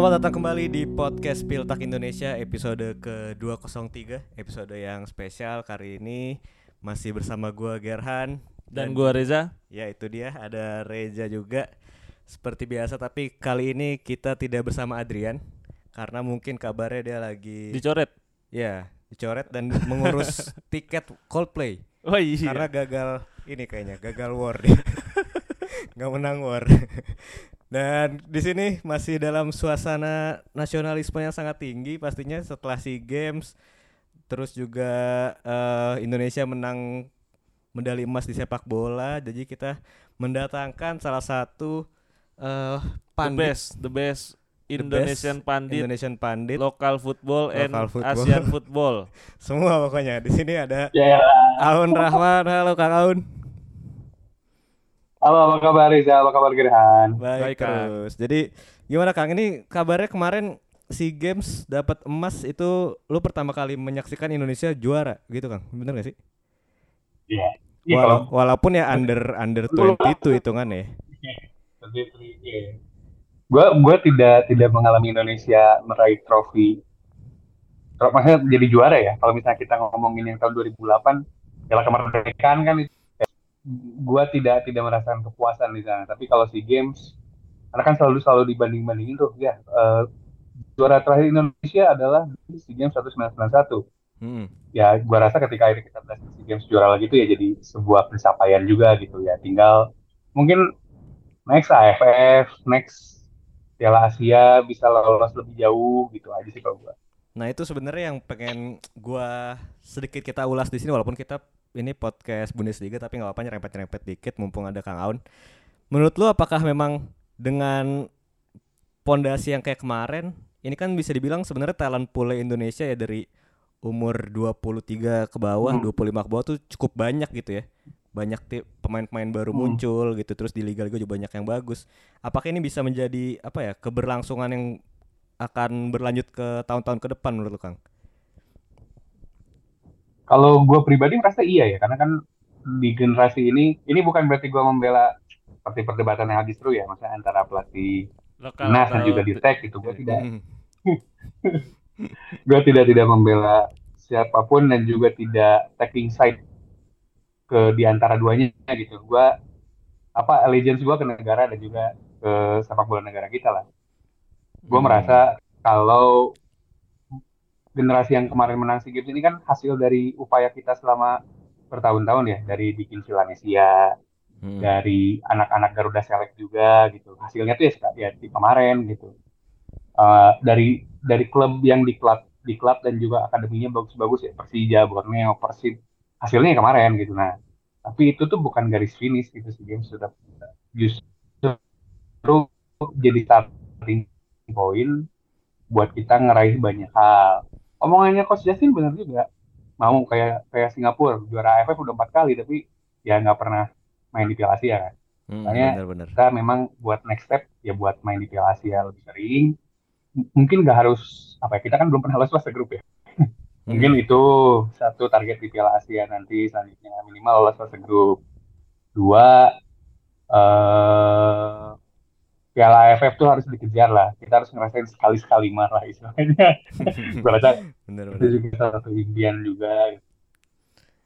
Selamat datang kembali di podcast Piltak Indonesia episode ke-203 Episode yang spesial kali ini masih bersama gua Gerhan Dan gua Reza. Ya itu dia ada Reza juga Seperti biasa tapi kali ini kita tidak bersama Adrian Karena mungkin kabarnya dia lagi Dicoret. Ya dicoret dan mengurus tiket Coldplay Oh iya. Karena gagal ini kayaknya gagal war dia nggak menang war dan di sini masih dalam suasana nasionalisme yang sangat tinggi pastinya setelah si games. Terus juga eh, Indonesia menang medali emas di sepak bola. Jadi kita mendatangkan salah satu eh the pandit best, the best the Indonesian best pandit, Indonesian pandit. Local football and football. Asian football. semua pokoknya. Di sini ada Ya, Aun Rahman. Halo Kang Aun halo apa kabar Riza, apa kabar Gerhan? Baik, Baik, Kang. terus. Jadi gimana Kang? Ini kabarnya kemarin si Games dapat emas itu lu pertama kali menyaksikan Indonesia juara gitu Kang. Bener gak sih? Iya. Iya Wala- kalau walaupun ya under under Lu- 20 itu hitungan ya. gue gue tidak tidak mengalami Indonesia meraih trofi. Tro- Maksudnya jadi juara ya. Kalau misalnya kita ngomongin yang tahun 2008, piala kemerdekaan kan itu. Gue tidak tidak merasakan kepuasan di sana. Tapi kalau si games, karena kan selalu selalu dibanding bandingin tuh ya. eh, juara terakhir Indonesia adalah si games 1991. Hmm. ya gua rasa ketika akhirnya kita berhasil SEA Games juara lagi itu ya jadi sebuah pencapaian juga gitu ya tinggal mungkin next AFF next Piala Asia bisa lolos lebih jauh gitu aja sih kalau gua Nah, itu sebenarnya yang pengen gua sedikit kita ulas di sini walaupun kita ini podcast Bundesliga tapi nggak apa-apa nyerempet-nyerempet dikit mumpung ada Kang Aun. Menurut lu apakah memang dengan pondasi yang kayak kemarin ini kan bisa dibilang sebenarnya talent pool Indonesia ya dari umur 23 ke bawah, Hmm. 25 ke bawah tuh cukup banyak gitu ya. Banyak pemain-pemain baru Hmm. muncul gitu terus di liga-liga juga banyak yang bagus. Apakah ini bisa menjadi apa ya keberlangsungan yang akan berlanjut ke tahun-tahun ke depan menurut lu Kang? Kalau gua pribadi merasa iya ya karena kan di generasi ini ini bukan berarti gua membela seperti perdebatan yang habis seru ya maksudnya antara pelatih Lokal Nas dan juga Dirtek gitu gua tidak Hmm. gue tidak tidak membela siapa pun dan juga tidak taking side ke di antara duanya gitu. Gue apa allegiance gue ke negara dan juga ke sepak bola negara kita lah. Gue Hmm. merasa kalau generasi yang kemarin menang SEA Games ini kan hasil dari upaya kita selama bertahun-tahun ya dari bikin Silanesia, Hmm. dari anak-anak Garuda Select juga gitu. Hasilnya tuh ya, ya di kemarin gitu. Uh, dari dari klub yang di klub di klub dan juga akademinya bagus-bagus ya Persija, Borneo, Persib. Hasilnya ya kemarin gitu. Nah, tapi itu tuh bukan garis finish gitu sih game sudah justru jadi starting point buat kita ngeraih banyak hal. Omongannya Coach Justin benar juga. Mau kayak kayak Singapura juara AFF udah empat kali tapi ya nggak pernah main di Piala Asia kan. Hmm, Makanya- benar-benar. kita memang buat next step ya buat main di Piala Asia lebih sering M- mungkin nggak harus apa ya kita kan belum pernah lolos fase grup ya mungkin itu satu target di Piala Asia nanti selanjutnya minimal lolos fase grup dua eh Piala AFF tuh harus dikejar lah. Kita harus ngerasain sekali sekali marah istilahnya. Gue rasa Benar-benar. itu juga salah satu impian juga.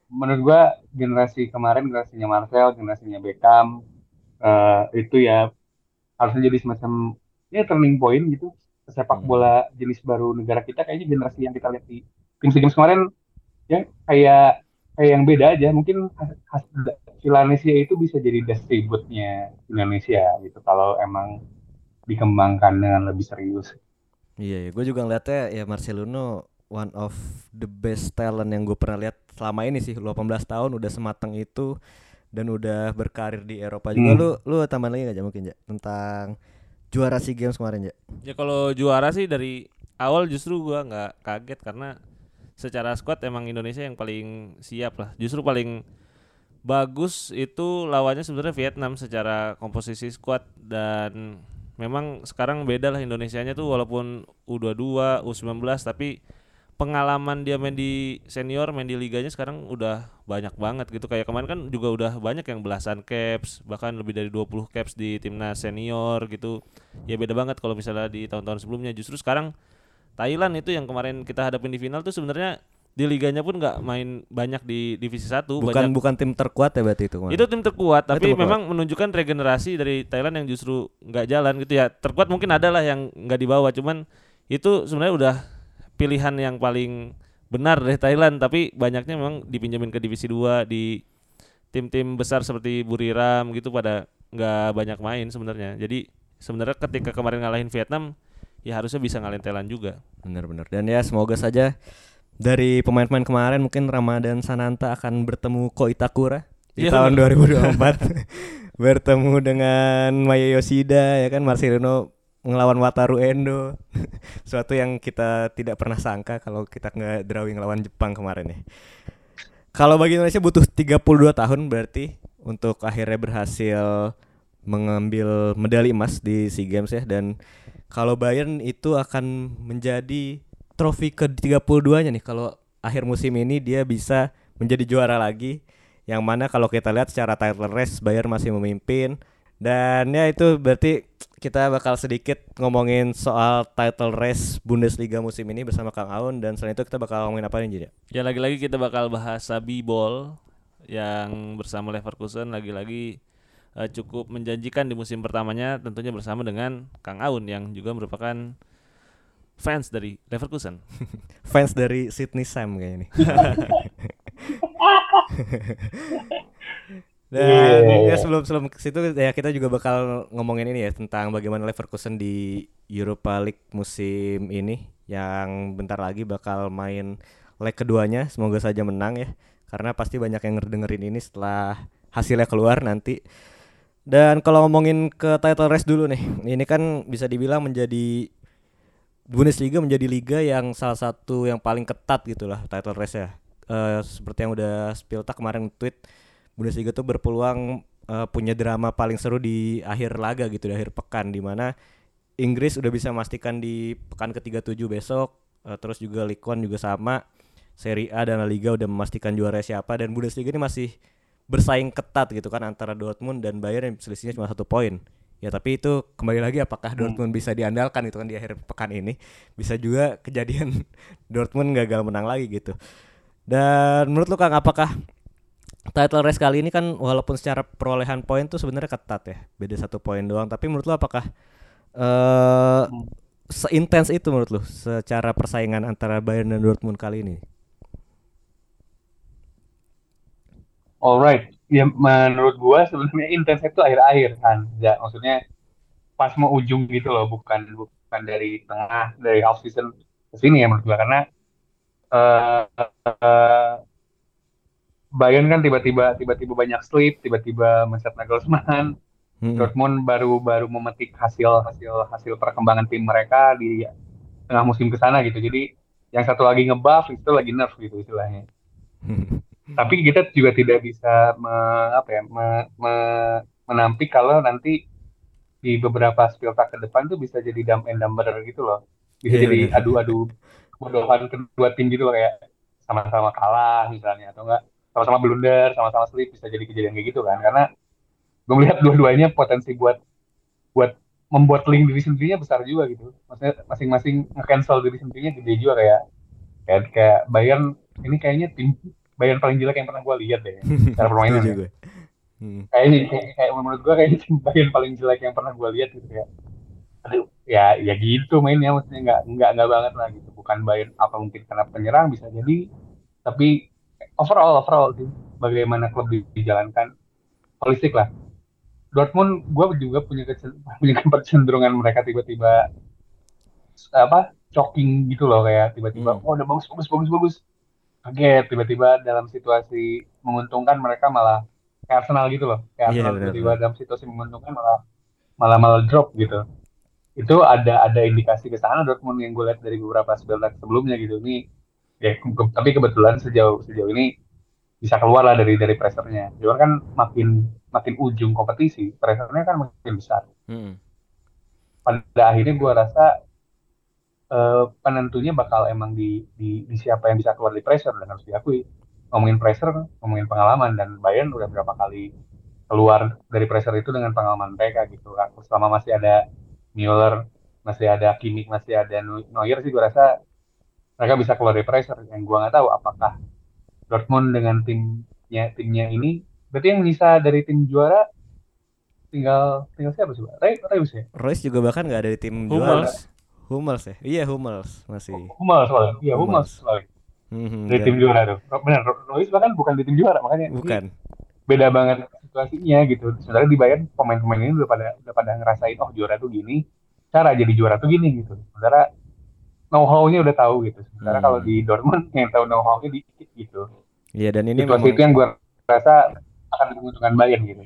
Menurut gua generasi kemarin generasinya Marcel generasinya Beckham eh, itu ya harusnya jadi semacam ya turning point gitu. Sepak Hmm. bola jenis baru negara kita kayaknya generasi yang kita lihat di tim Games kemarin ya kayak kayak yang beda aja. Mungkin has- has- Philadelphia itu bisa jadi distributnya Indonesia gitu kalau emang dikembangkan dengan lebih serius Iya, ya. gue juga ngeliatnya ya Marcelino one of the best talent yang gue pernah lihat selama ini sih 18 tahun udah semateng itu dan udah berkarir di Eropa juga Hmm. lu lu tambahan lagi nggak Ja, mungkin ya tentang juara SEA Games kemarin ya Ya kalau juara sih dari awal justru gua nggak kaget karena secara squad emang Indonesia yang paling siap lah. Justru paling bagus itu lawannya sebenarnya Vietnam secara komposisi squad dan memang sekarang beda lah Indonesianya tuh walaupun U22, U19 tapi pengalaman dia main di senior main di liganya sekarang udah banyak banget gitu. Kayak kemarin kan juga udah banyak yang belasan caps bahkan lebih dari 20 caps di timnas senior gitu. Ya beda banget kalau misalnya di tahun-tahun sebelumnya. Justru sekarang Thailand itu yang kemarin kita hadapin di final tuh sebenarnya di liganya pun nggak main banyak di divisi satu Bukan banyak bukan tim terkuat ya berarti itu. itu tim terkuat tapi terkuat. memang menunjukkan regenerasi dari Thailand yang justru nggak jalan gitu ya terkuat mungkin ada lah yang nggak dibawa cuman itu sebenarnya udah pilihan yang paling benar dari Thailand tapi banyaknya memang dipinjemin ke divisi 2 di tim-tim besar seperti Buriram gitu pada nggak banyak main sebenarnya jadi sebenarnya ketika kemarin ngalahin Vietnam ya harusnya bisa ngalahin Thailand juga Benar-benar. Dan ya semoga saja dari pemain-pemain kemarin mungkin Ramadan Sananta akan bertemu Ko Itakura di Iya, tahun 2024 bertemu dengan Maya Yoshida ya kan? Marcelino ngelawan Wataru Endo. Suatu yang kita tidak pernah sangka kalau kita nggak drawing lawan Jepang kemarin ya. Kalau bagi Indonesia butuh 32 tahun berarti untuk akhirnya berhasil mengambil medali emas di SEA Games ya. Dan kalau Bayern itu akan menjadi trofi ke-32-nya nih kalau akhir musim ini dia bisa menjadi juara lagi. Yang mana kalau kita lihat secara title race Bayern masih memimpin. Dan ya itu berarti kita bakal sedikit ngomongin soal title race Bundesliga musim ini bersama Kang Aun. Dan selain itu kita bakal ngomongin apa nih Jadi? Ya? Lagi-lagi kita bakal bahas Sabi Ball yang bersama Leverkusen lagi-lagi eh, cukup menjanjikan di musim pertamanya tentunya bersama dengan Kang Aun yang juga merupakan fans dari Leverkusen. Fans dari Sydney Sam kayaknya nih. Dan Yeah. ya sebelum sebelum ke situ ya kita juga bakal ngomongin ini ya tentang bagaimana Leverkusen di Europa League musim ini yang bentar lagi bakal main leg keduanya. Semoga saja menang ya. Karena pasti banyak yang ngedengerin ini setelah hasilnya keluar nanti. Dan kalau ngomongin ke title race dulu nih. Ini kan bisa dibilang menjadi Bundesliga menjadi liga yang salah satu yang paling ketat gitu lah title race ya. Eh, seperti yang udah Spilta kemarin tweet Bundesliga tuh berpeluang eh, punya drama paling seru di akhir laga gitu di akhir pekan di mana Inggris udah bisa memastikan di pekan ke-37 besok eh, terus juga Ligue 1 juga sama Serie A dan La Liga udah memastikan juara siapa dan Bundesliga ini masih bersaing ketat gitu kan antara Dortmund dan Bayern yang selisihnya cuma satu poin ya tapi itu kembali lagi apakah Dortmund bisa diandalkan itu kan di akhir pekan ini bisa juga kejadian Dortmund gagal menang lagi gitu. Dan menurut lu Kang apakah title race kali ini kan walaupun secara perolehan poin tuh sebenarnya ketat ya beda satu poin doang tapi menurut lu apakah eh seintens itu menurut lu secara persaingan antara Bayern dan Dortmund kali ini? Alright, ya menurut gua sebenarnya intens itu akhir-akhir kan, ya maksudnya pas mau ujung gitu loh, bukan bukan dari tengah dari half season ke sini ya menurut gua karena eh eh, Bayern kan tiba-tiba tiba-tiba banyak slip, tiba-tiba mencetak Nagelsmann, Hmm. Dortmund baru baru memetik hasil hasil hasil perkembangan tim mereka di tengah musim ke sana gitu. Jadi yang satu lagi ngebuff itu lagi nerf gitu istilahnya. Tapi kita juga tidak bisa me- apa ya me- me- menampik kalau nanti di beberapa spiltak ke depan tuh bisa jadi dump and dumber gitu loh. Bisa Iya, jadi adu-adu kebodohan kedua tim gitu loh kayak sama-sama kalah misalnya atau enggak sama-sama blunder, sama-sama slip bisa jadi kejadian kayak gitu kan. Karena gue melihat dua-duanya potensi buat buat membuat link diri sendirinya besar juga gitu. Maksudnya masing-masing nge-cancel diri sendirinya gede juga kayak kayak kayak Bayern ini kayaknya tim Bayern paling jelek yang pernah gue lihat deh cara permainan Setuju ya. Hmm. kayaknya kayak, kayak menurut gue kayaknya Bayern paling jelek yang pernah gue lihat gitu ya aduh ya ya gitu mainnya maksudnya nggak nggak nggak banget lah gitu bukan Bayern apa mungkin karena penyerang bisa jadi tapi overall overall sih bagaimana klub di- dijalankan holistik lah Dortmund gue juga punya punya kecenderungan mereka tiba-tiba apa shocking gitu loh kayak tiba-tiba Hmm. oh udah bagus bagus bagus bagus kaget tiba-tiba dalam situasi menguntungkan mereka malah kayak Arsenal gitu loh. Kayak Iya, Arsenal benar, tiba-tiba dalam situasi menguntungkan malah malah malah drop gitu. Itu ada ada indikasi ke sana Dortmund yang gue lihat dari beberapa sebelumnya sebelumnya gitu. Ini ya ke- tapi kebetulan sejauh sejauh ini bisa keluar lah dari dari pressernya Cuma kan makin makin ujung kompetisi pressernya kan makin besar. Hmm. pada akhirnya gue rasa eh, penentunya bakal emang di, di, di siapa yang bisa keluar dari pressure dan harus diakui. Ngomongin pressure ngomongin pengalaman dan Bayern udah berapa kali keluar dari pressure itu dengan pengalaman mereka gitu. Kan selama masih ada Müller masih ada Kimmich masih ada Neuer sih gue rasa mereka bisa keluar dari pressure. Yang gue nggak tahu apakah Dortmund dengan timnya timnya ini berarti yang bisa dari tim juara tinggal tinggal siapa sih Ray Reus ya? Royce juga bahkan nggak ada di tim juara Hummels. Ya? Iya Hummels masih. Hummels soalnya iya Hummels. Soalnya Mhm, dari dan- tim juara tuh. Benar Reus bahkan bukan di tim juara makanya bukan. beda banget situasinya gitu. Sebenarnya di Bayern pemain-pemain ini udah pada udah pada ngerasain oh juara tuh gini cara jadi juara tuh gini gitu. Sementara know how-nya udah tahu gitu. Sementara Hmm. kalau di Dortmund yang tahu know how-nya dikit gitu. Iya dan ini situasi memang itu yang gue rasa akan menguntungkan Bayern gitu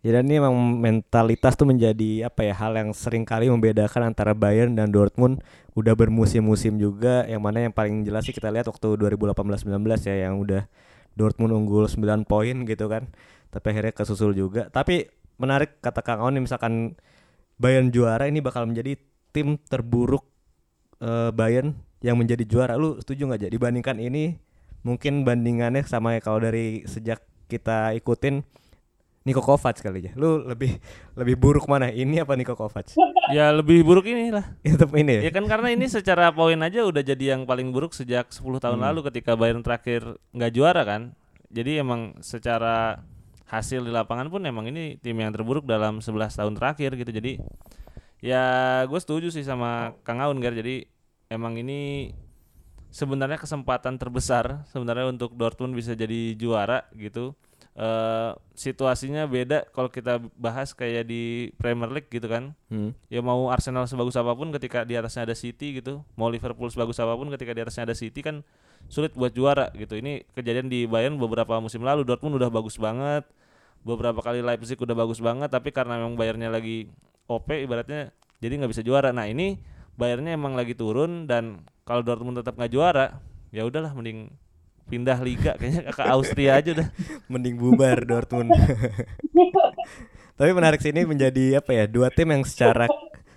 dan ini memang mentalitas tuh menjadi apa ya hal yang sering kali membedakan antara Bayern dan Dortmund. Udah bermusim-musim juga yang mana yang paling jelas sih kita lihat waktu 2018-19 ya yang udah Dortmund unggul 9 poin gitu kan. Tapi akhirnya kesusul juga. Tapi menarik kata Kang nih, misalkan Bayern juara ini bakal menjadi tim terburuk eh, Bayern yang menjadi juara. Lu setuju nggak jadi dibandingkan ini mungkin bandingannya sama ya kalau dari sejak kita ikutin Niko Kovac kali ya. Lu lebih lebih buruk mana? Ini apa Niko Kovac? Ya lebih buruk inilah. Itu ini ya. Ya kan karena ini secara poin aja udah jadi yang paling buruk sejak 10 tahun Hmm. lalu ketika Bayern terakhir nggak juara kan. Jadi emang secara hasil di lapangan pun emang ini tim yang terburuk dalam 11 tahun terakhir gitu. Jadi ya gue setuju sih sama Kang Aun Gar. Jadi emang ini sebenarnya kesempatan terbesar sebenarnya untuk Dortmund bisa jadi juara gitu. Eh situasinya beda kalau kita bahas kayak di Premier League gitu kan. Hmm. ya mau Arsenal sebagus apa pun ketika di atasnya ada City gitu mau Liverpool sebagus apa pun ketika di atasnya ada City kan sulit buat juara gitu. Ini kejadian di Bayern beberapa musim lalu Dortmund udah bagus banget. Beberapa kali Leipzig udah bagus banget tapi karena memang Bayernnya lagi OP ibaratnya jadi nggak bisa juara. Nah ini Bayernnya emang lagi turun dan kalau Dortmund tetap nggak juara ya udahlah mending pindah liga kayaknya ke Austria aja udah Mending bubar Dortmund. Tapi menarik sini menjadi apa ya? Dua tim yang secara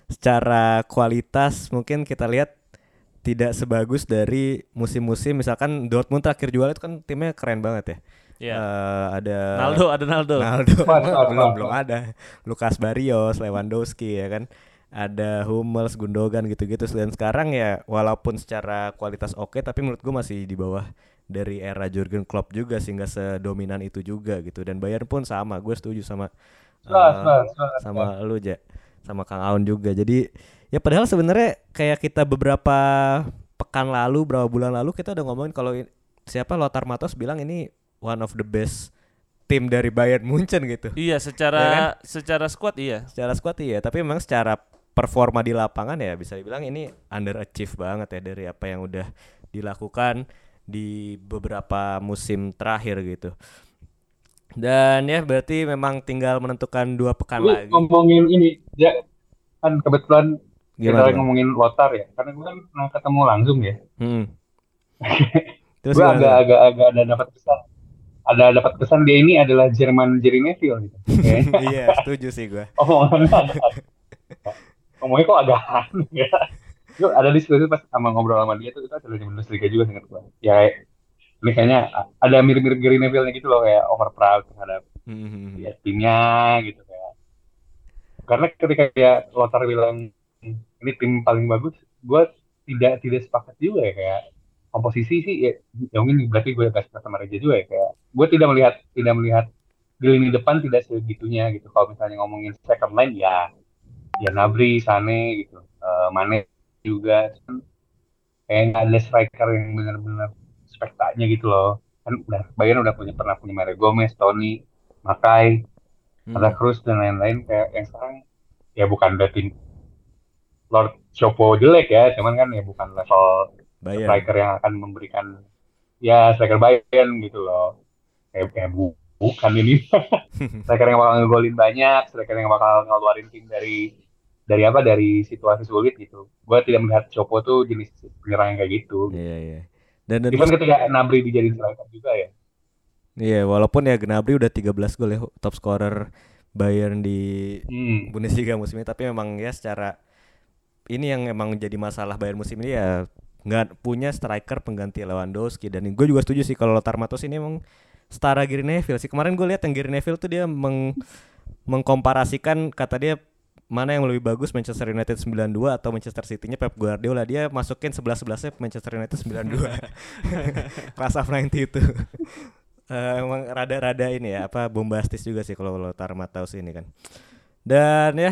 secara kualitas mungkin kita lihat tidak sebagus dari musim-musim. Misalkan Dortmund terakhir juara itu kan timnya keren banget ya. ya Eh, ada Naldo ada Naldo. Naldo. Belum belum ada. Lukas Barrios Lewandowski ya kan. Ada Hummels Gundogan gitu-gitu. Dan sekarang ya walaupun secara kualitas oke tapi menurut gue masih di bawah dari era Jurgen Klopp juga sehingga sedominan itu juga gitu. Dan Bayern pun sama gue setuju sama eh, jelas, jelas. sama lu ja. Sama Kang Aun juga. Jadi ya padahal sebenarnya kayak kita beberapa pekan lalu beberapa bulan lalu kita udah ngomongin kalau siapa Lothar Matos bilang ini one of the best tim dari Bayern Munchen gitu. Iya secara Ya kan? secara squad iya. Secara squad iya. Tapi memang secara performa di lapangan ya bisa dibilang ini underachieve banget ya dari apa yang udah dilakukan di beberapa musim terakhir gitu. Dan ya berarti memang tinggal menentukan dua pekan Lu lagi. ngomongin ini ya kan kebetulan kita gimana lagi Bang? ngomongin Lothar ya karena gue kan pernah ketemu langsung ya. Hmm. Terus gue gimana? agak agak agak ada dapat pesan. Ada dapat pesan dia ini adalah Jerman Jerry Neville gitu. Iya setuju sih gue agak ngomongnya kok agak aneh ya Gue ada di situ pas sama ngobrol sama dia tuh itu adalah di Bundesliga juga singkat gue ya ini kayaknya ada mirip-mirip Gary Neville gitu loh kayak over proud terhadap Hmm. ya, timnya gitu kayak. Karena ketika ya Lothar bilang ini tim paling bagus gue tidak tidak sepakat juga ya kayak. Komposisi sih ya, ya mungkin berarti gue agak sepakat sama Reja juga ya kayak. Gue tidak melihat tidak melihat di lini depan tidak segitunya gitu. Kalau misalnya ngomongin second line ya ya Nabri Sane gitu Eh, Mane juga kayak nggak ada striker yang benar-benar spektaknya gitu loh kan udah Bayern udah punya pernah punya Mario Gomez, Toni, Makai, Hmm. ada Cruz dan lain-lain kayak yang sekarang ya bukan berarti Lord Chopo jelek ya, cuman kan ya bukan level Bayern striker yang akan memberikan ya striker Bayern gitu loh. Kayak, kayak bu- bukan ini striker yang bakal ngegolin banyak, striker yang bakal ngeluarin tim dari dari apa dari situasi sulit gitu. Gue tidak melihat Chopo tuh jenis penyerang yang kayak gitu. iya iya dan dan Even ketika Nabri dijadiin striker juga ya. Iya, walaupun ya Gnabry udah 13 gol ya top scorer Bayern di Hmm. Bundesliga musim ini, tapi memang ya secara ini yang emang jadi masalah Bayern musim ini ya nggak punya striker pengganti Lewandowski dan gue juga setuju sih kalau Lothar Matos ini emang setara Gary Neville sih kemarin gue lihat yang Gary Neville tuh dia meng mengkomparasikan kata dia mana yang lebih bagus Manchester United 92 atau Manchester City-nya Pep Guardiola. Dia masukin 11-11 Manchester United 92 class of 90 itu. Eh, emang rada-rada ini ya apa bombastis juga sih kalau Lothar Matthaus ini kan. Dan ya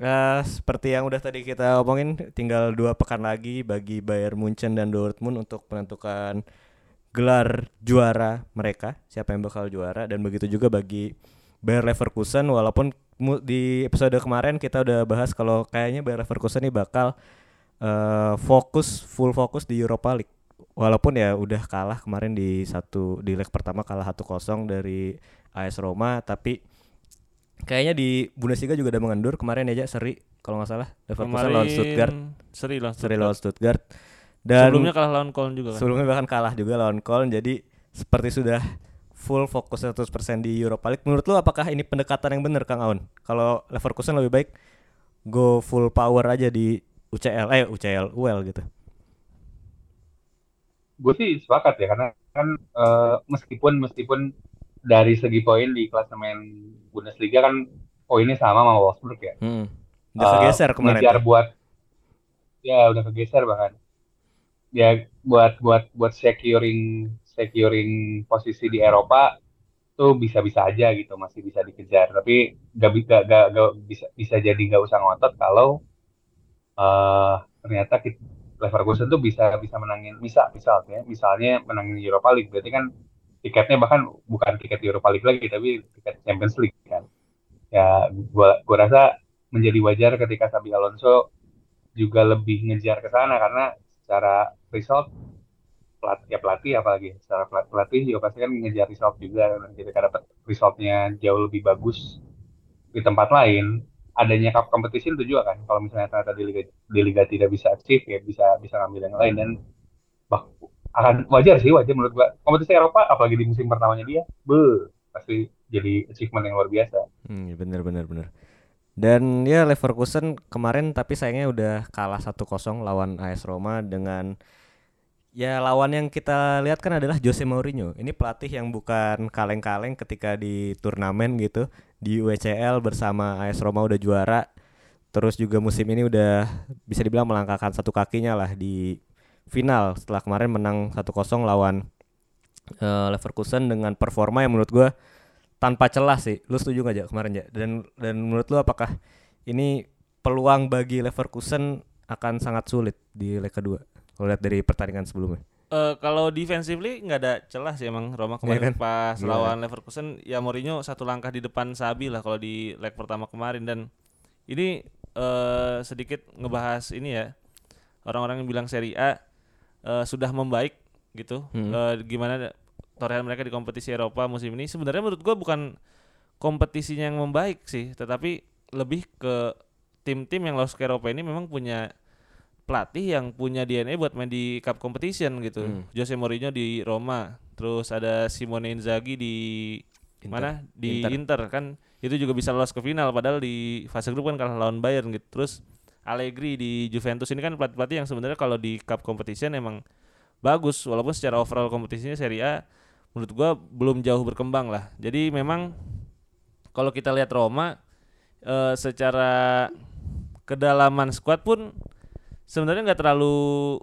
eh, seperti yang udah tadi kita omongin tinggal dua pekan lagi bagi Bayern Munchen dan Dortmund untuk menentukan gelar juara mereka siapa yang bakal juara. Dan begitu juga bagi Bayer Leverkusen walaupun di episode kemarin kita udah bahas kalau kayaknya Bayer Leverkusen ini bakal eh, fokus full fokus di Europa League. Walaupun ya udah kalah kemarin di satu di leg pertama kalah 1-0 dari AS Roma tapi kayaknya di Bundesliga juga udah mengendur. Kemarin aja seri kalau nggak salah. Leverkusen lawan Stuttgart. Seri lawan seri Stuttgart. lawan Stuttgart. Dan Sebelumnya kalah lawan Köln juga kan. sebelumnya bahkan kalah juga lawan Köln. Jadi seperti sudah full fokus 100% di Europa League menurut lu apakah ini pendekatan yang benar Kang Aun kalau Leverkusen lebih baik go full power aja di UCL eh UCL UL gitu gue sih sepakat ya karena kan eh, meskipun meskipun dari segi poin di klasemen Bundesliga kan poinnya sama sama Wolfsburg ya. Hmm. Udah kegeser kemarin. ngejar buat ya udah kegeser bahkan. Ya buat buat buat securing securing posisi di Eropa tuh bisa-bisa aja gitu masih bisa dikejar. Tapi gak, gak, gak, gak bisa bisa jadi gak usah ngotot kalau eh ternyata kit- Leverkusen tuh bisa bisa menangin bisa misalnya misalnya menangin Europa League. Berarti kan tiketnya bahkan bukan tiket Europa League lagi tapi tiket Champions League kan. Ya gua gua rasa menjadi wajar ketika Xabi Alonso juga lebih ngejar ke sana karena secara result pelatih ya pelatih apalagi secara pelat- pelatih juga pasti kan ngejar result juga ketika dapat resultnya jauh lebih bagus di tempat lain. Adanya cup competition itu juga kan kalau misalnya ternyata di liga di liga tidak bisa achieve ya bisa bisa ngambil yang lain dan bah, akan wajar sih wajar menurut gua. Kompetisi Eropa apalagi di musim pertamanya dia be pasti jadi achievement yang luar biasa. Hmm, bener bener bener. Dan ya Leverkusen kemarin tapi sayangnya udah kalah 1-0 lawan AS Roma dengan ya lawan yang kita lihat kan adalah Jose Mourinho. Ini pelatih yang bukan kaleng-kaleng ketika di turnamen gitu di UCL bersama AS Roma udah juara. Terus juga musim ini udah bisa dibilang melangkahkan satu kakinya lah di final setelah kemarin menang 1-0 lawan eh, Leverkusen dengan performa yang menurut gua tanpa celah sih. Lu setuju gak aja kemarin ya? Dan dan menurut lu apakah ini peluang bagi Leverkusen akan sangat sulit di leg kedua? Kalau lihat dari pertandingan sebelumnya. Eh, kalau defensively nggak ada celah sih emang Roma kemarin kan? pas Gila. lawan Leverkusen ya Mourinho satu langkah di depan Sabi lah kalau di leg pertama kemarin dan ini eh, sedikit ngebahas ini ya orang-orang yang bilang Serie A eh, sudah membaik gitu Hmm. Eh, gimana torehan mereka di kompetisi Eropa musim ini sebenarnya menurut gua bukan kompetisinya yang membaik sih tetapi lebih ke tim-tim yang lolos ke Eropa ini memang punya pelatih yang punya DNA buat main di cup competition gitu. Hmm. Jose Mourinho di Roma, terus ada Simone Inzaghi di Inter. mana? Di Inter. Inter. kan itu juga bisa lolos ke final padahal di fase grup kan kalah lawan Bayern gitu. Terus Allegri di Juventus ini kan pelatih-pelatih yang sebenarnya kalau di cup competition emang bagus walaupun secara overall kompetisinya Serie A menurut gua belum jauh berkembang lah. Jadi memang kalau kita lihat Roma eh, secara kedalaman squad pun sebenarnya nggak terlalu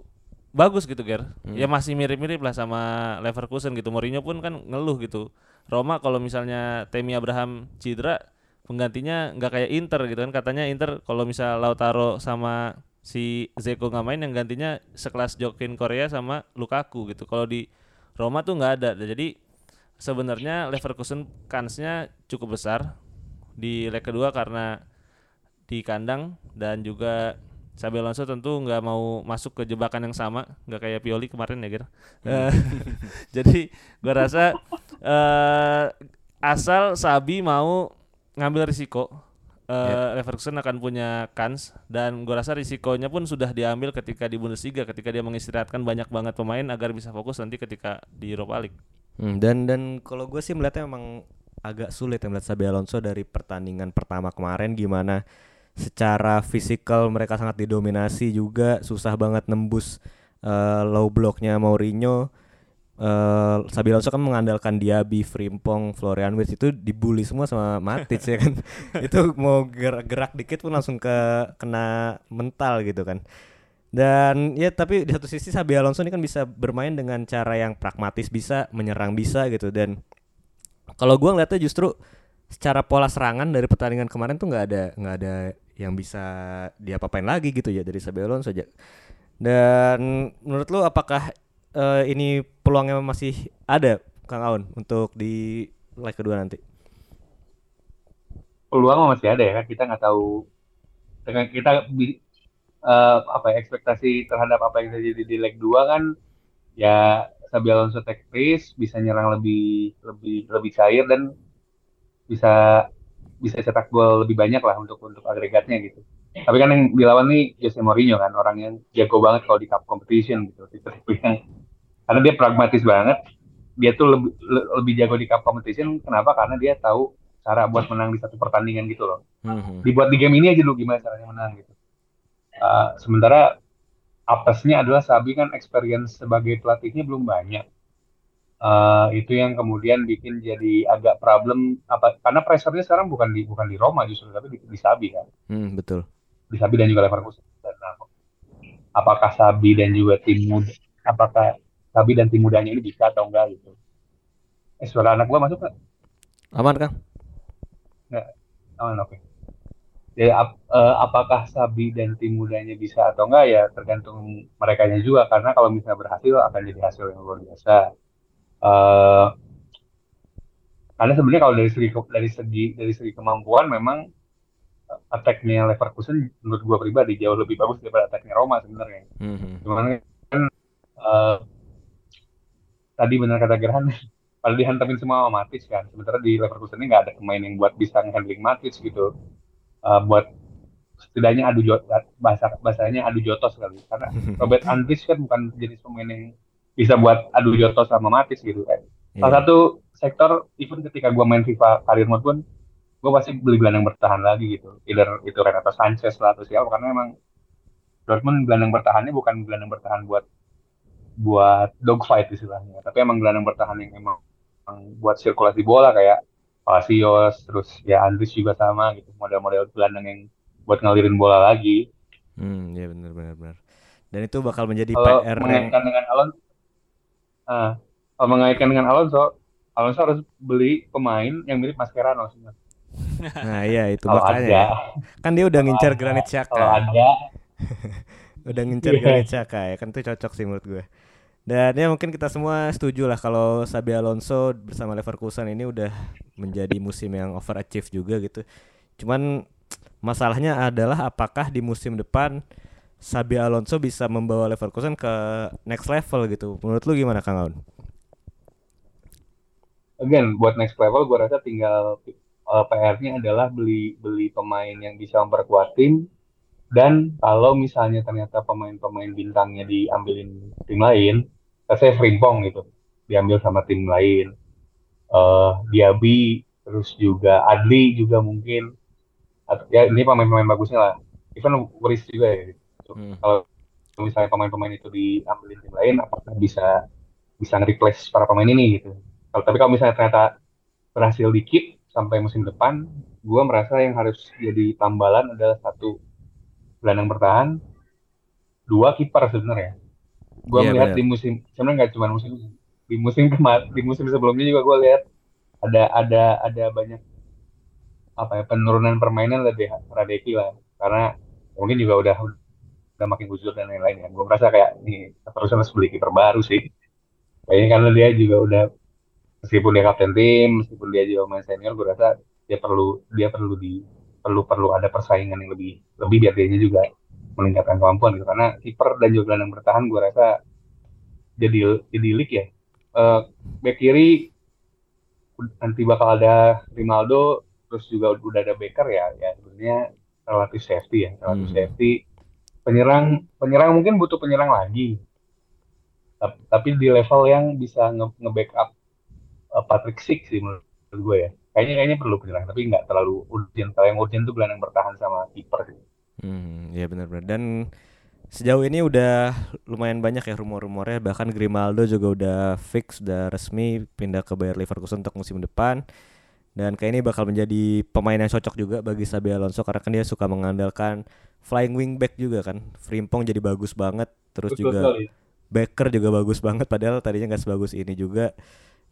bagus gitu Ger. Hmm. Ya masih mirip-mirip lah sama Leverkusen gitu. Mourinho pun kan ngeluh gitu. Roma kalau misalnya Temi Abraham cedera penggantinya nggak kayak Inter gitu kan katanya Inter kalau misal Lautaro sama si Zeko nggak main yang gantinya sekelas Joaquin Korea sama Lukaku gitu. Kalau di Roma tuh nggak ada. Jadi sebenarnya Leverkusen kansnya cukup besar di leg kedua karena di kandang dan juga Xabi Alonso tentu nggak mau masuk ke jebakan yang sama, nggak kayak Pioli kemarin ya, Ger. Eh, Jadi gua rasa eh asal Sabi mau ngambil risiko, eh Leverkusen akan punya kans dan gua rasa risikonya pun sudah diambil ketika di Bundesliga, ketika dia mengistirahatkan banyak banget pemain agar bisa fokus nanti ketika di Europa League. Hmm, dan dan kalau gue sih melihatnya memang agak sulit ya melihat Xabi Alonso dari pertandingan pertama kemarin gimana secara fisikal mereka sangat didominasi juga susah banget nembus uh, low blocknya Mourinho uh, Sabi Alonso kan mengandalkan Diaby, Frimpong, Florian Wirtz itu dibully semua sama Matic ya kan. itu mau gerak, gerak dikit pun langsung ke kena mental gitu kan. Dan ya tapi di satu sisi Sabi Alonso ini kan bisa bermain dengan cara yang pragmatis bisa menyerang bisa gitu dan kalau gua ngeliatnya justru secara pola serangan dari pertandingan kemarin tuh nggak ada nggak ada yang bisa dia apain lagi gitu ya dari Sabi Alonso aja. Dan menurut lu apakah uh, ini peluangnya masih ada Kang Aun untuk di leg kedua nanti? Peluang masih ada ya kan kita nggak tahu dengan kita uh, apa ya, ekspektasi terhadap apa yang terjadi di leg 2 kan ya Sabi Alonso pace bisa nyerang lebih lebih lebih cair dan bisa bisa cetak gol lebih banyak lah untuk untuk agregatnya gitu. Tapi kan yang dilawan nih Jose Mourinho kan orang yang jago banget kalau di cup competition gitu. Tipe-tipe yang karena dia pragmatis banget dia tuh lebih lebih jago di cup competition kenapa karena dia tahu cara buat menang di satu pertandingan gitu loh mm-hmm. dibuat di game ini aja dulu gimana caranya menang gitu uh, sementara apesnya adalah Sabi kan experience sebagai pelatihnya belum banyak uh, itu yang kemudian bikin jadi agak problem apa karena pressure-nya sekarang bukan di bukan di Roma justru tapi di, di Sabi kan mm, betul di Sabi dan juga Leverkusen nah, apakah Sabi dan juga tim muda apakah Sabi dan tim mudanya ini bisa atau enggak gitu. Eh suara anak gua masuk nggak? Aman kan? Nggak, aman oke. Okay. Ya, ap, uh, apakah Sabi dan tim mudanya bisa atau enggak ya tergantung mereka juga karena kalau misalnya berhasil akan jadi hasil yang luar biasa. Uh, karena sebenarnya kalau dari segi dari segi dari segi kemampuan memang attacknya Leverkusen menurut gua pribadi jauh lebih bagus daripada attacknya Roma sebenarnya. Mm -hmm. Cuman kan uh, tadi benar kata Gerhan kalau dihantamin semua sama Matic kan sementara di Leverkusen ini nggak ada pemain yang buat bisa handling Matic gitu uh, buat setidaknya adu jot bahasa bahasanya adu jotos kali karena Robert Andris kan bukan jenis pemain yang bisa buat adu jotos sama Matic gitu kan. Yeah. salah satu sektor even ketika gue main FIFA karir mode pun gue pasti beli gelandang bertahan lagi gitu. Either itu Renato Sanchez lah atau siapa karena emang Dortmund gelandang bertahannya bukan gelandang bertahan buat buat dogfight istilahnya. Tapi emang gelandang bertahan yang emang, emang buat sirkulasi bola kayak Palacios terus ya Andris juga sama gitu. Model-model gelandang yang buat ngalirin bola lagi. Hmm ya benar benar benar. Dan itu bakal menjadi kalau PR mengaitkan dengan Alonso uh, kalau mengaitkan dengan Alonso Alonso harus beli pemain yang mirip Mascherano nah iya itu kalau makanya ada, kan dia udah ngincar Granit Xhaka. Kalau ada. Udah ngincar yeah. Granit Xhaka ya kan itu cocok sih menurut gue. Dan ya mungkin kita semua setuju lah kalau Sabi Alonso bersama Leverkusen ini udah menjadi musim yang overachieve juga gitu. Cuman masalahnya adalah apakah di musim depan Sabi Alonso bisa membawa Leverkusen ke next level gitu. Menurut lu gimana Kang Aun? Again, buat next level gue rasa tinggal uh, PR-nya adalah beli beli pemain yang bisa memperkuat tim dan kalau misalnya ternyata pemain-pemain bintangnya diambilin tim lain, saya Frimpong gitu diambil sama tim lain uh, Diaby terus juga Adli juga mungkin ya ini pemain-pemain bagusnya lah even Waris juga ya gitu. Hmm. kalau misalnya pemain-pemain itu diambilin tim lain apakah bisa bisa nge-replace para pemain ini gitu kalau tapi kalau misalnya ternyata berhasil dikit sampai musim depan gue merasa yang harus jadi tambalan adalah satu gelandang bertahan dua kiper sebenarnya gue yeah, melihat bener. di musim sebenarnya nggak cuma musim di musim kemar di musim sebelumnya juga gue lihat ada ada ada banyak apa ya penurunan permainan lebih Radeki lah karena mungkin juga udah udah makin gusur dan lain-lain ya gue merasa kayak ini terus harus beli kiper baru sih. Kayaknya karena dia juga udah meskipun dia kapten tim meskipun dia juga main senior gue rasa dia perlu dia perlu di perlu perlu ada persaingan yang lebih lebih biar dia juga meningkatkan kemampuan gitu. Karena kiper dan juga gelandang bertahan gue rasa jadi jadi leak ya. Uh, back kiri nanti bakal ada Ronaldo terus juga udah ada Becker ya ya sebenarnya relatif safety ya relatif hmm. safety penyerang penyerang mungkin butuh penyerang lagi tapi di level yang bisa nge-backup uh, Patrick Six sih menurut gue ya kayaknya kayaknya perlu penjelasan tapi nggak terlalu urgent kalau yang urgent tuh gelandang bertahan sama kiper sih Hmm, ya benar-benar. Dan sejauh ini udah lumayan banyak ya rumor-rumornya. Bahkan Grimaldo juga udah fix, udah resmi pindah ke Bayer Leverkusen untuk musim depan. Dan kayak ini bakal menjadi pemain yang cocok juga bagi Xabi Alonso karena kan dia suka mengandalkan flying wingback juga kan. Frimpong jadi bagus banget. Terus Betul juga sekali. Becker juga bagus banget padahal tadinya nggak sebagus ini juga.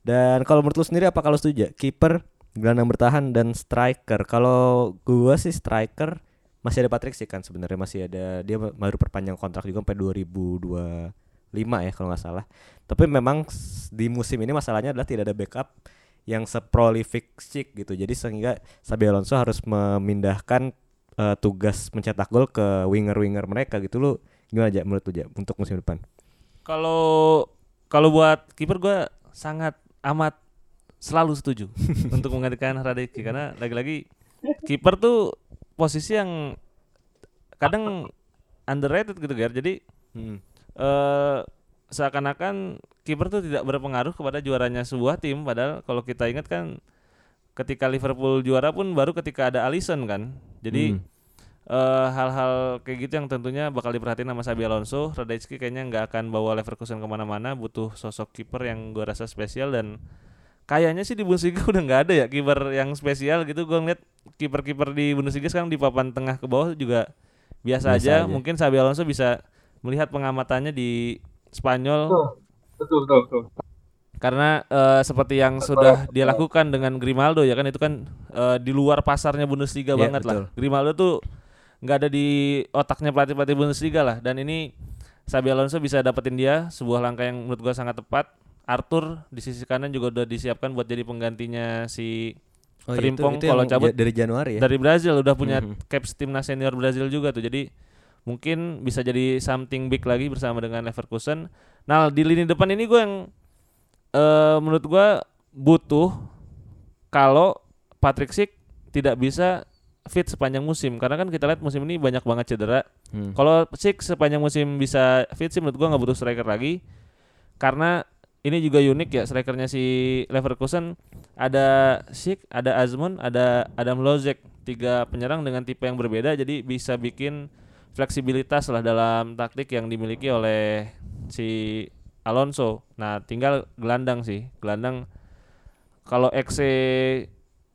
Dan kalau menurut lu sendiri apa kalau setuju? Kiper, gelandang bertahan dan striker. Kalau gua sih striker masih ada Patrick sih kan sebenarnya masih ada dia baru perpanjang kontrak juga sampai 2025 ya kalau nggak salah. Tapi memang di musim ini masalahnya adalah tidak ada backup yang seprolific Schick gitu. Jadi sehingga Xabi Alonso harus memindahkan eh, tugas mencetak gol ke winger-winger mereka gitu lu gimana aja menurut lu Ja, untuk musim depan? Kalau kalau buat kiper gue sangat amat selalu setuju untuk menggantikan Radeki karena lagi-lagi kiper tuh posisi yang kadang underrated gitu Gar. Jadi Hmm. eh seakan-akan kiper tuh tidak berpengaruh kepada juaranya sebuah tim padahal kalau kita ingat kan ketika Liverpool juara pun baru ketika ada Alisson kan. Jadi Hmm. eh, hal-hal kayak gitu yang tentunya bakal diperhatiin sama Xabi Alonso. Radecki kayaknya nggak akan bawa Leverkusen ke mana-mana, butuh sosok kiper yang gue rasa spesial dan kayaknya sih di Bundesliga udah nggak ada ya kiper yang spesial gitu. Gue ngeliat kiper-kiper di Bundesliga sekarang di papan tengah ke bawah juga biasa, Biasa aja. aja. Mungkin Xabi Alonso bisa melihat pengamatannya di Spanyol betul betul betul karena eh, seperti yang sudah dia lakukan dengan Grimaldo ya kan itu kan eh, di luar pasarnya Bundesliga Iya, banget betul. lah. Grimaldo tuh nggak ada di otaknya pelatih-pelatih Bundesliga lah dan ini Xabi Alonso bisa dapetin dia sebuah langkah yang menurut gua sangat tepat. Arthur di sisi kanan juga udah disiapkan buat jadi penggantinya si Oh, Frimpong yang kalau cabut dari Januari ya. dari Brazil udah punya Mhm. caps timnas senior Brazil juga tuh. Jadi mungkin bisa jadi something big lagi bersama dengan Leverkusen. Nah, di lini depan ini gue yang eh menurut gue butuh kalau Patrick Schick tidak bisa fit sepanjang musim karena kan kita lihat musim ini banyak banget cedera. Hmm. Kalau Schick sepanjang musim bisa fit sih menurut gua nggak butuh striker lagi karena ini juga unik ya strikernya si Leverkusen ada Schick, ada Azmoun, ada Adam Lozek tiga penyerang dengan tipe yang berbeda jadi bisa bikin fleksibilitas lah dalam taktik yang dimiliki oleh si Alonso. Nah, tinggal gelandang sih. Gelandang kalau Exe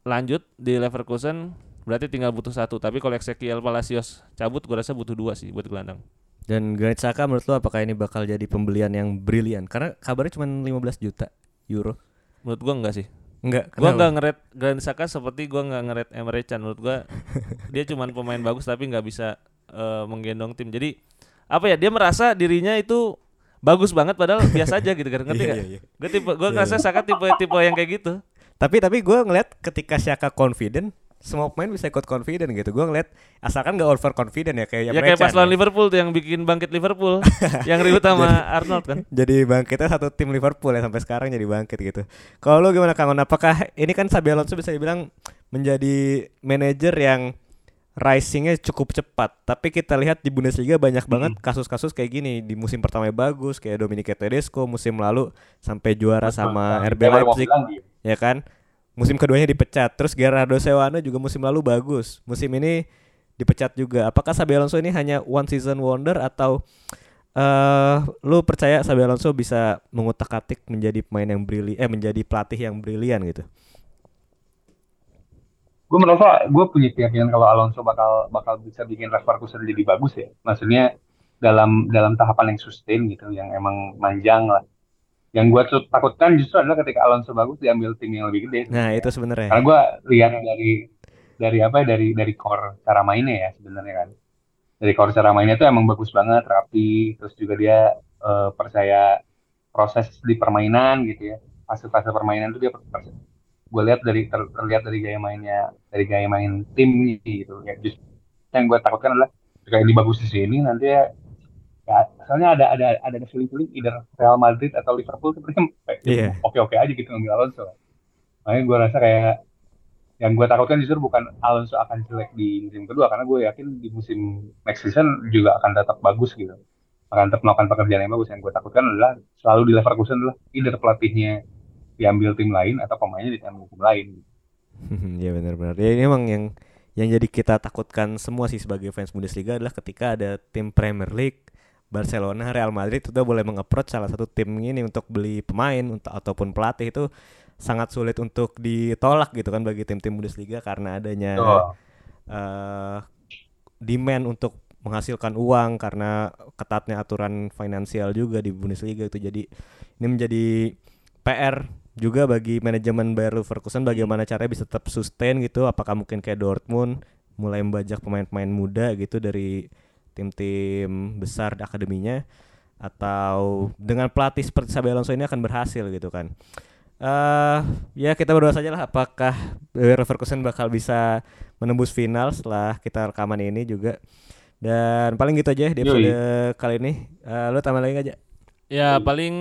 lanjut di Leverkusen berarti tinggal butuh satu. Tapi kalau Ezekiel Palacios cabut, gue rasa butuh dua sih buat gelandang. Dan Granit Xhaka menurut lu apakah ini bakal jadi pembelian yang brilian? Karena kabarnya cuma 15 juta euro. Menurut gua enggak sih. Enggak, Gua enggak ngeret Granit Xhaka seperti gua enggak ngeret Emre Can. Menurut gua dia cuman pemain bagus tapi nggak bisa eh, menggendong tim. Jadi apa ya? Dia merasa dirinya itu bagus banget padahal biasa aja gitu kan. Ngerti Iya, nggak? iya, iya. Gue tipe Iya, ngerasa. Xhaka tipe tipe yang kayak gitu. Tapi tapi gue ngeliat ketika Xhaka confident, semua pemain bisa ikut confident gitu. Gue ngeliat asalkan gak over confident ya kayak Ya kayak pas Can lawan ya. Liverpool tuh yang bikin bangkit Liverpool, yang ribut sama Arnold kan. Jadi bangkitnya satu tim Liverpool ya sampai sekarang jadi bangkit gitu. Kalau lu gimana Kang? Apakah ini kan Xabi Alonso bisa dibilang menjadi manajer yang risingnya cukup cepat. Tapi kita lihat di Bundesliga banyak banget kasus-kasus kayak gini. Di musim pertama bagus kayak Dominique Tedesco, musim lalu sampai juara sama Nah, RB Leipzig ya kan? Musim keduanya dipecat. Terus Gerardo Sewano juga musim lalu bagus. Musim ini dipecat juga. Apakah Xabi Alonso ini hanya one season wonder atau eh lu percaya Xabi Alonso bisa mengutak-atik menjadi pemain yang brilian eh menjadi pelatih yang brilian gitu? Gue merasa gue punya keyakinan kalau Alonso bakal bakal bisa bikin Leverkusen jadi bagus ya. Maksudnya dalam dalam tahapan yang sustain gitu, yang emang manjang lah. Yang gue tuh takutkan justru adalah ketika Alonso bagus diambil tim yang lebih gede. Nah, itu sebenarnya. Karena gue lihat dari dari apa ya, dari dari core cara mainnya ya sebenarnya kan. Dari core cara mainnya tuh emang bagus banget, rapi, terus juga dia eh, percaya proses di permainan gitu ya. Fase-fase permainan tuh dia gue lihat dari ter- terlihat dari gaya mainnya, dari gaya main tim gitu. Ya justru yang gue takutkan adalah jika ini bagus di sini nanti ya ya soalnya ada ada ada ada feeling feeling either Real Madrid atau Liverpool sebenarnya Iya. oke oke aja gitu ngambil Alonso makanya gue rasa kayak yang gue takutkan justru bukan Alonso akan jelek di musim kedua karena gue yakin di musim next season juga akan tetap bagus gitu akan tetap melakukan pekerjaan yang bagus yang gue takutkan adalah selalu di Leverkusen adalah either pelatihnya diambil tim lain atau pemainnya diambil tim lain Iya benar-benar. Ya ini emang yang yang jadi kita takutkan semua sih sebagai fans Bundesliga adalah ketika ada tim Premier League, Barcelona, Real Madrid itu udah boleh mengapproach salah satu tim ini untuk beli pemain untuk ataupun pelatih itu sangat sulit untuk ditolak gitu kan bagi tim-tim Bundesliga karena adanya Betul. eh demand untuk menghasilkan uang karena ketatnya aturan finansial juga di Bundesliga itu jadi ini menjadi PR juga bagi manajemen Bayer Leverkusen bagaimana caranya bisa tetap sustain gitu. Apakah mungkin kayak Dortmund mulai membajak pemain-pemain muda gitu dari tim-tim besar di akademinya atau dengan pelatih seperti Xabi Alonso ini akan berhasil gitu kan? Eh ya kita berdoa saja lah apakah Bayer Leverkusen bakal bisa menembus final setelah kita rekaman ini juga. Dan paling gitu aja di episode kali ini. Eh, lu tambah lagi aja Ya paling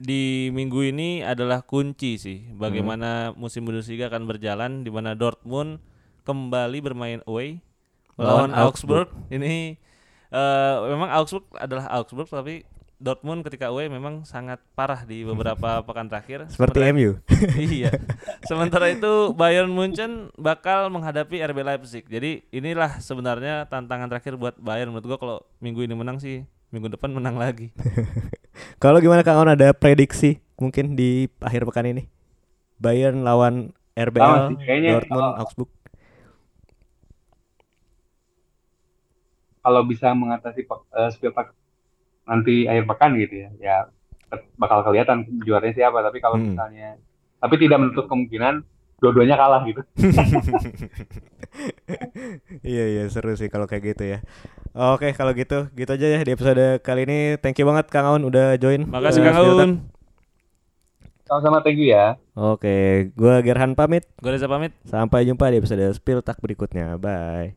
di minggu ini adalah kunci sih bagaimana musim Bundesliga akan berjalan di mana Dortmund kembali bermain away melawan Lawan Augsburg. Ini eh, memang Augsburg adalah Augsburg tapi Dortmund ketika away memang sangat parah di beberapa pekan terakhir. seperti Sementara- MU iya. Sementara itu Bayern Munchen bakal menghadapi RB Leipzig. Jadi inilah sebenarnya tantangan terakhir buat Bayern menurut gua kalau minggu ini menang sih minggu depan menang lagi. kalau gimana Kang On ada prediksi mungkin di akhir pekan ini Bayern lawan RBL sih, kayaknya Dortmund kalau- Augsburg Kalau bisa mengatasi pe- eh, spill pak- nanti akhir pekan gitu ya, ya bakal kelihatan juaranya siapa. Tapi kalau Hmm. misalnya, tapi tidak menutup kemungkinan dua-duanya kalah gitu. iya iya seru sih kalau kayak gitu ya oke kalau gitu gitu aja ya di episode kali ini thank you banget Kang On udah join Makasih eh, Kang. Aun. Sama-sama thank you ya. Oke, gua Gerhan pamit. Gue Reza pamit. Sampai jumpa di episode Spill Tak berikutnya. Bye.